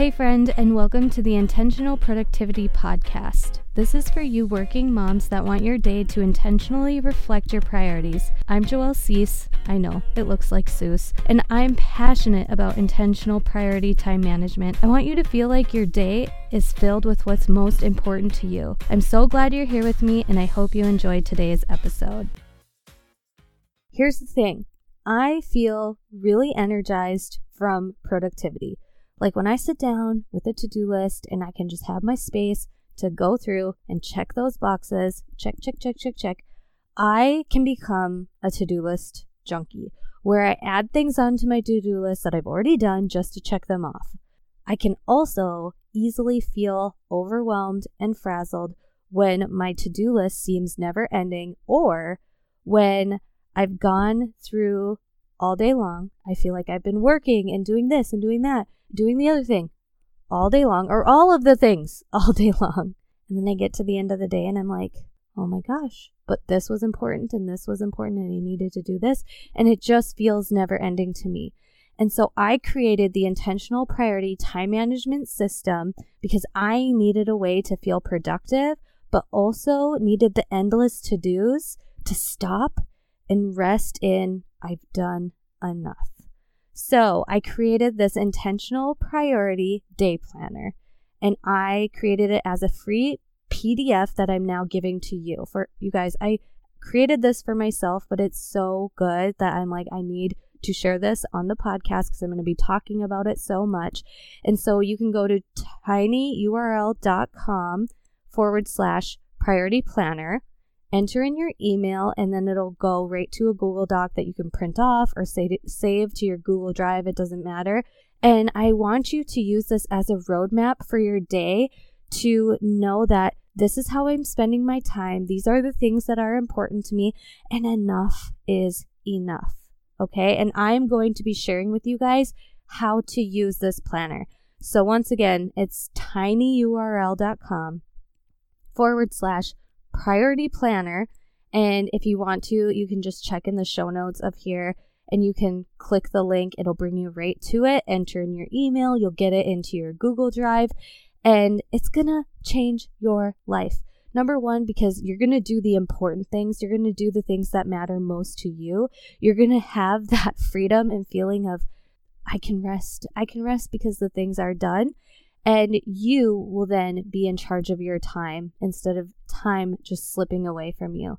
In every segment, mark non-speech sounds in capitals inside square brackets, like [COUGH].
Hey, friend, and welcome to the Intentional Productivity Podcast. This is for you working moms that want your day to intentionally reflect your priorities. I'm Joelle Cease. I know it looks like Seuss, and I'm passionate about intentional priority time management. I want you to feel like your day is filled with what's most important to you. I'm so glad you're here with me, and I hope you enjoyed today's episode. Here's the thing I feel really energized from productivity. Like when I sit down with a to do list and I can just have my space to go through and check those boxes, check, check, check, check, check, I can become a to do list junkie where I add things onto my to do list that I've already done just to check them off. I can also easily feel overwhelmed and frazzled when my to do list seems never ending or when I've gone through all day long. I feel like I've been working and doing this and doing that doing the other thing all day long, or all of the things [LAUGHS] all day long. And then I get to the end of the day and I'm like, oh my gosh, but this was important and this was important and I needed to do this. And it just feels never ending to me. And so I created the intentional priority time management system because I needed a way to feel productive, but also needed the endless to dos to stop and rest in I've done enough. So I created this intentional priority day planner and I created it as a free PDF that I'm now giving to you. For you guys, I created this for myself, but it's so good that I'm like, I need to share this on the podcast because I'm going to be talking about it so much. And so you can go to tinyurl.com forward slash priority planner enter in your email, and then it'll go right to a Google Doc that you can print off or save, to your Google Drive. It doesn't matter. And I want you to use this as a roadmap for your day to know that this is how I'm spending my time. These are the things that are important to me, and enough is enough. Okay. And I am going to be sharing with you guys how to use this planner. So once again, it's tinyurl.com forward slash priority planner. And if you want to, you can just check in the show notes up here and you can click the link. It'll bring you right to it. Enter in your email, you'll get it into your Google Drive, and it's gonna change your life. Number one, because you're going to do the important things. You're going to do the things that matter most to you. You're going to have [LAUGHS] that freedom and feeling of, I can rest. I can rest because the things are done. And you will then be in charge of your time instead of time just slipping away from you.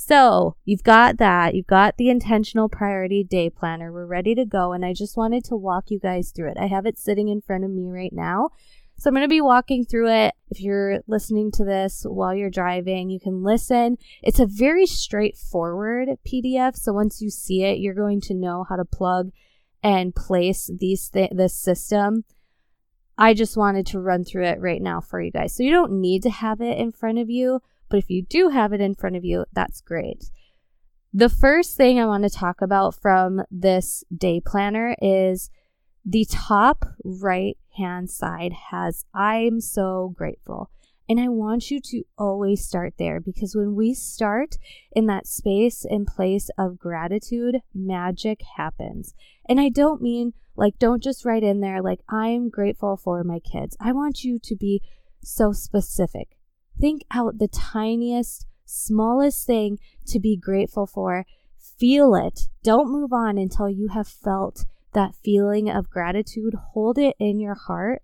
So you've got that. You've got the intentional priority day planner. We're ready to go. And I just wanted to walk you guys through it. I have it sitting in front of me right now. So I'm going to be walking through it. If you're listening to this while you're driving, you can listen. It's a very straightforward PDF. So once you see it, you're going to know how to plug and place these th- this system I just wanted to run through it right now for you guys. So you don't need to have it in front of you, but if you do have it in front of you, that's great. The first thing I want to talk about from this day planner is the top right hand side has I'm so grateful. And I want you to always start there because when we start in that space and place of gratitude, magic happens. And I don't mean like, don't just write in there, like, I'm grateful for my kids. I want you to be so specific. Think out the tiniest, smallest thing to be grateful for. Feel it. Don't move on until you have felt that feeling of gratitude. Hold it in your heart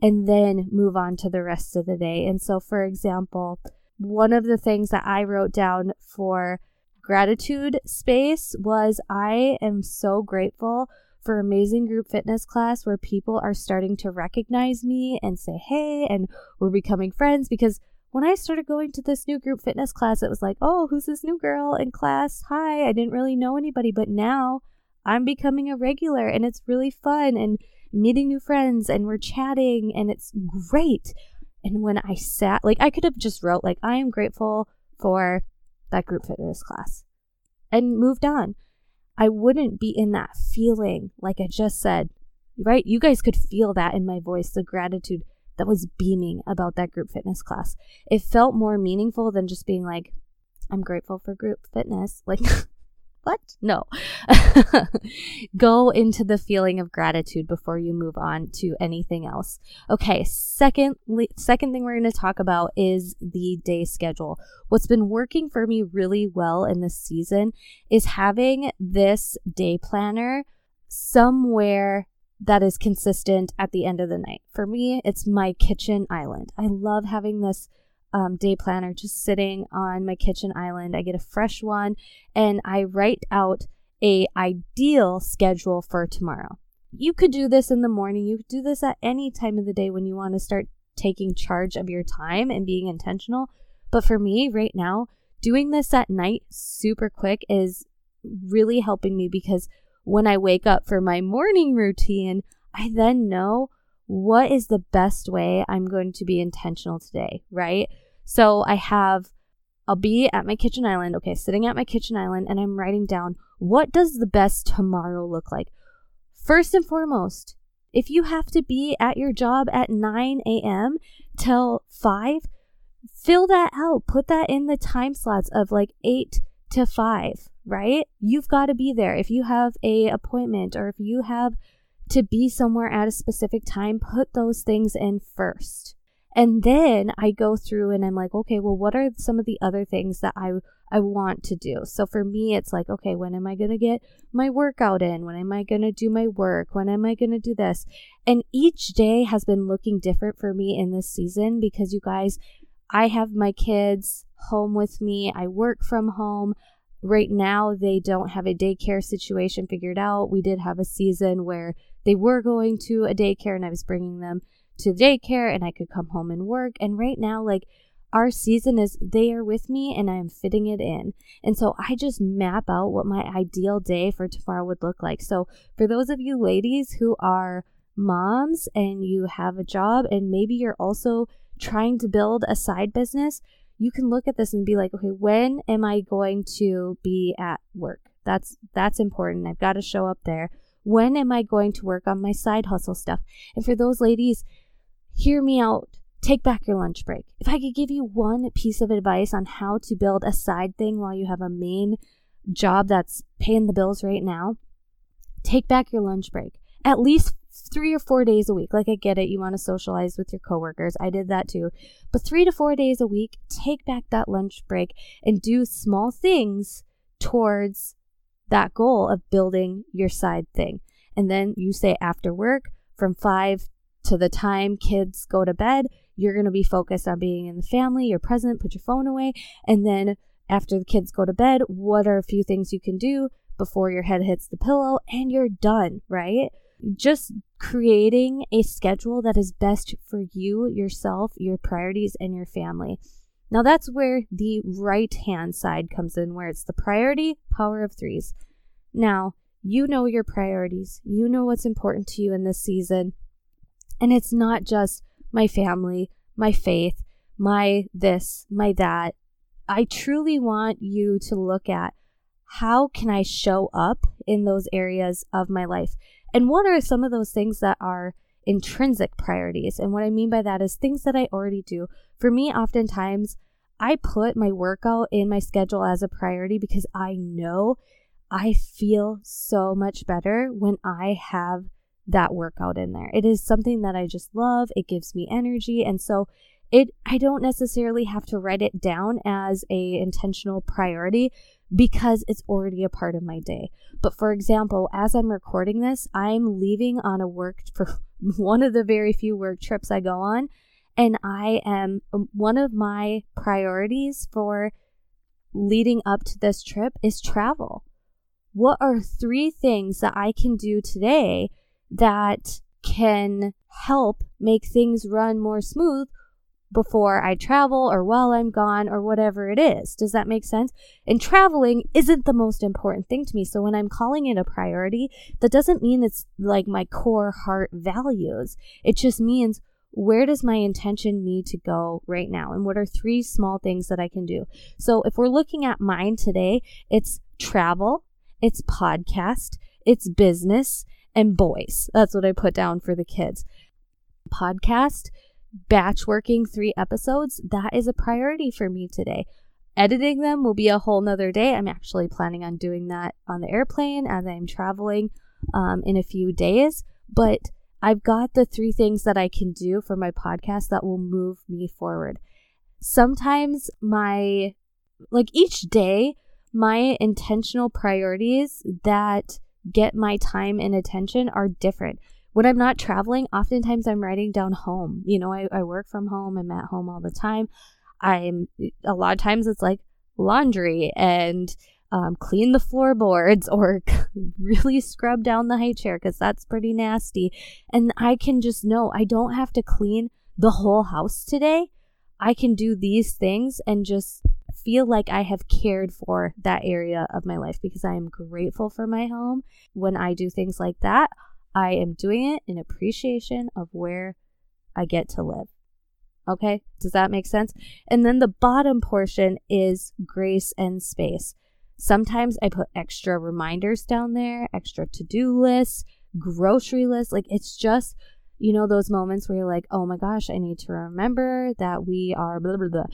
and then move on to the rest of the day. And so, for example, one of the things that I wrote down for gratitude space was I am so grateful for amazing group fitness class where people are starting to recognize me and say hey and we're becoming friends. Because when I started going to this new group fitness class it was like oh who's this new girl in class? Hi I didn't really know anybody. But now I'm becoming a regular and it's really fun. And meeting new friends and we're chatting and it's great. And when I sat, like, I could have just wrote, like, I am grateful for that group fitness class and moved on. I wouldn't be in that feeling, like I just said, right? You guys could feel that in my voice, the gratitude that was beaming about that group fitness class. It felt more meaningful than just being like, I'm grateful for group fitness. Like, [LAUGHS] what? No. [LAUGHS] Go into the feeling of gratitude before you move on to anything else. Okay, second second thing we're going to talk about is the day schedule. What's been working for me really well in this season is having this day planner somewhere that is consistent at the end of the night. For me, it's my kitchen island. I love having this um, day planner just sitting on my kitchen island. I get a fresh one and I write out a ideal schedule for tomorrow. You could do this in the morning. You could do this at any time of the day when you want to start taking charge of your time and being intentional. But for me right now, doing this at night super quick is really helping me because when I wake up for my morning routine, I then know what is the best way I'm going to be intentional today, right? So I have, I'll be at my kitchen island, okay, sitting at my kitchen island, and I'm writing down what does the best tomorrow look like? First and foremost, if you have to be at your job at 9 a.m. till 5, fill that out. Put that in the time slots of like 8 to 5 right? You've got to be there. If you have a appointment or if you have to be somewhere at a specific time, put those things in first. And then I go through and I'm like, okay, well, what are some of the other things that I I want to do? So for me, it's like, okay, when am I going to get my workout in? When am I going to do my work? When am I going to do this? And each day has been looking different for me in this season because you guys, I have my kids home with me. I work from home. Right now, they don't have a daycare situation figured out. We did have a season where they were going to a daycare and I was bringing them to daycare and I could come home and work. And right now, like, our season is they are with me and I'm fitting it in. And so I just map out what my ideal day for tomorrow would look like. So for those of you ladies who are moms and you have a job and maybe you're also trying to build a side business, you can look at this and be like, okay, when am I going to be at work? That's that's important. I've got to show up there. When am I going to work on my side hustle stuff? And for those ladies, hear me out. Take back your lunch break. If I could give you one piece of advice on how to build a side thing while you have a main job that's paying the bills right now, take back your lunch break. At least three or four days a week. Like, I get it. You want to socialize with your coworkers. I did that too. But three to four days a week, take back that lunch break and do small things towards that goal of building your side thing. And then you say after work from five to the time kids go to bed, you're going to be focused on being in the family, you're present, put your phone away. And then after the kids go to bed, what are a few things you can do before your head hits the pillow and you're done, right? just creating a schedule that is best for you, yourself, your priorities, and your family. Now, that's where the right hand side comes in, where it's the priority power of threes. Now, you know your priorities, you know what's important to you in this season. And it's not just my family, my faith, my this, my that. I truly want you to look at how can I show up in those areas of my life? And what are some of those things that are intrinsic priorities? And what I mean by that is things that I already do. For me, oftentimes, I put my workout in my schedule as a priority because I know I feel so much better when I have that workout in there. It is something that I just love. It gives me energy. And so it I don't necessarily have to write it down as a intentional priority because it's already a part of my day. But for example, as I'm recording this, I'm leaving on a work [LAUGHS] for one of the very few work trips I go on. And I am um, one of my priorities for leading up to this trip is travel. What are three things that I can do today that can help make things run more smooth before I travel or while I'm gone or whatever it is. Does that make sense? And traveling isn't the most important thing to me. So when I'm calling it a priority, that doesn't mean it's like my core heart values. It just means where does my intention need to go right now? And what are three small things that I can do? So if we're looking at mine today, it's travel, it's podcast, it's business, and boys. That's what I put down for the kids. Podcast batch working three episodes, that is a priority for me today. editing them will be a whole nother day. I'm actually planning on doing that on the airplane as I'm traveling um, in a few days. But I've got the three things that I can do for my podcast that will move me forward. Sometimes my, like each day, my intentional priorities that get my time and attention are different. When I'm not traveling, oftentimes I'm writing down home. You know, I, I work from home, I'm at home all the time. I'm a lot of times it's like laundry and um, clean the floorboards or [LAUGHS] really scrub down the high chair because that's pretty nasty. And I can just know I don't have to clean the whole house today. I can do these things and just feel like I have cared for that area of my life because I am grateful for my home. When I do things like that, I am doing it in appreciation of where I get to live. Okay, does that make sense? And then the bottom portion is grace and space. Sometimes I put extra reminders down there, extra to do lists, grocery lists. Like it's just, you know, those moments where you're like, oh my gosh, I need to remember that we are blah, blah, blah.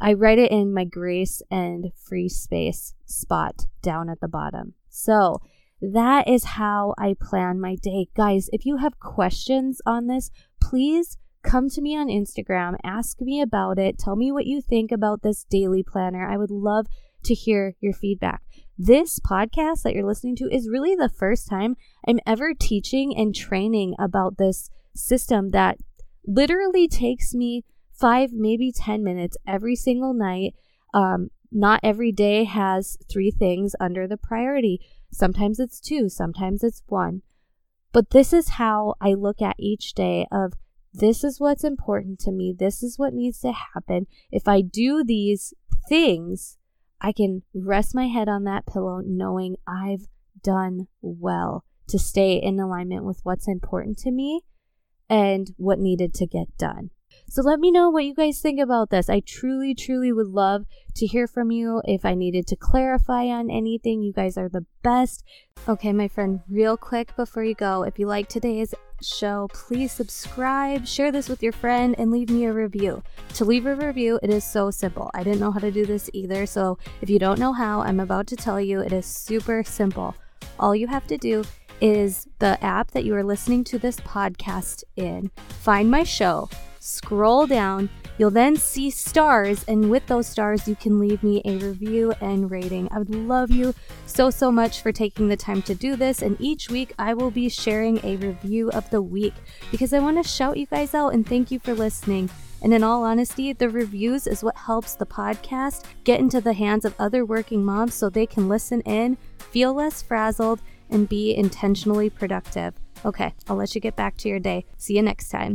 I write it in my grace and free space spot down at the bottom. So that is how I plan my day. Guys, if you have questions on this, please come to me on Instagram, ask me about it, tell me what you think about this daily planner. I would love to hear your feedback. This podcast that you're listening to is really the first time I'm ever teaching and training about this system that literally takes me five, maybe 10 minutes every single night. Um, not every day has three things under the priority. Sometimes it's two, sometimes it's one. But this is how I look at each day of this is what's important to me. This is what needs to happen. If I do these things, I can rest my head on that pillow knowing I've done well to stay in alignment with what's important to me and what needed to get done. So let me know what you guys think about this. I truly, truly would love to hear from you. If I needed to clarify on anything, you guys are the best. Okay, my friend, real quick before you go, if you like today's show, please subscribe, share this with your friend, and leave me a review. To leave a review, it is so simple. I didn't know how to do this either, so if you don't know how, I'm about to tell you it is super simple. All you have to do is the app that you are listening to this podcast in, find my show Scroll down, you'll then see stars, and with those stars, you can leave me a review and rating. I would love you so, so much for taking the time to do this. And each week, I will be sharing a review of the week because I want to shout you guys out and thank you for listening. And in all honesty, the reviews is what helps the podcast get into the hands of other working moms so they can listen in, feel less frazzled, and be intentionally productive. Okay, I'll let you get back to your day. See you next time.